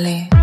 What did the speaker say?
conmigo?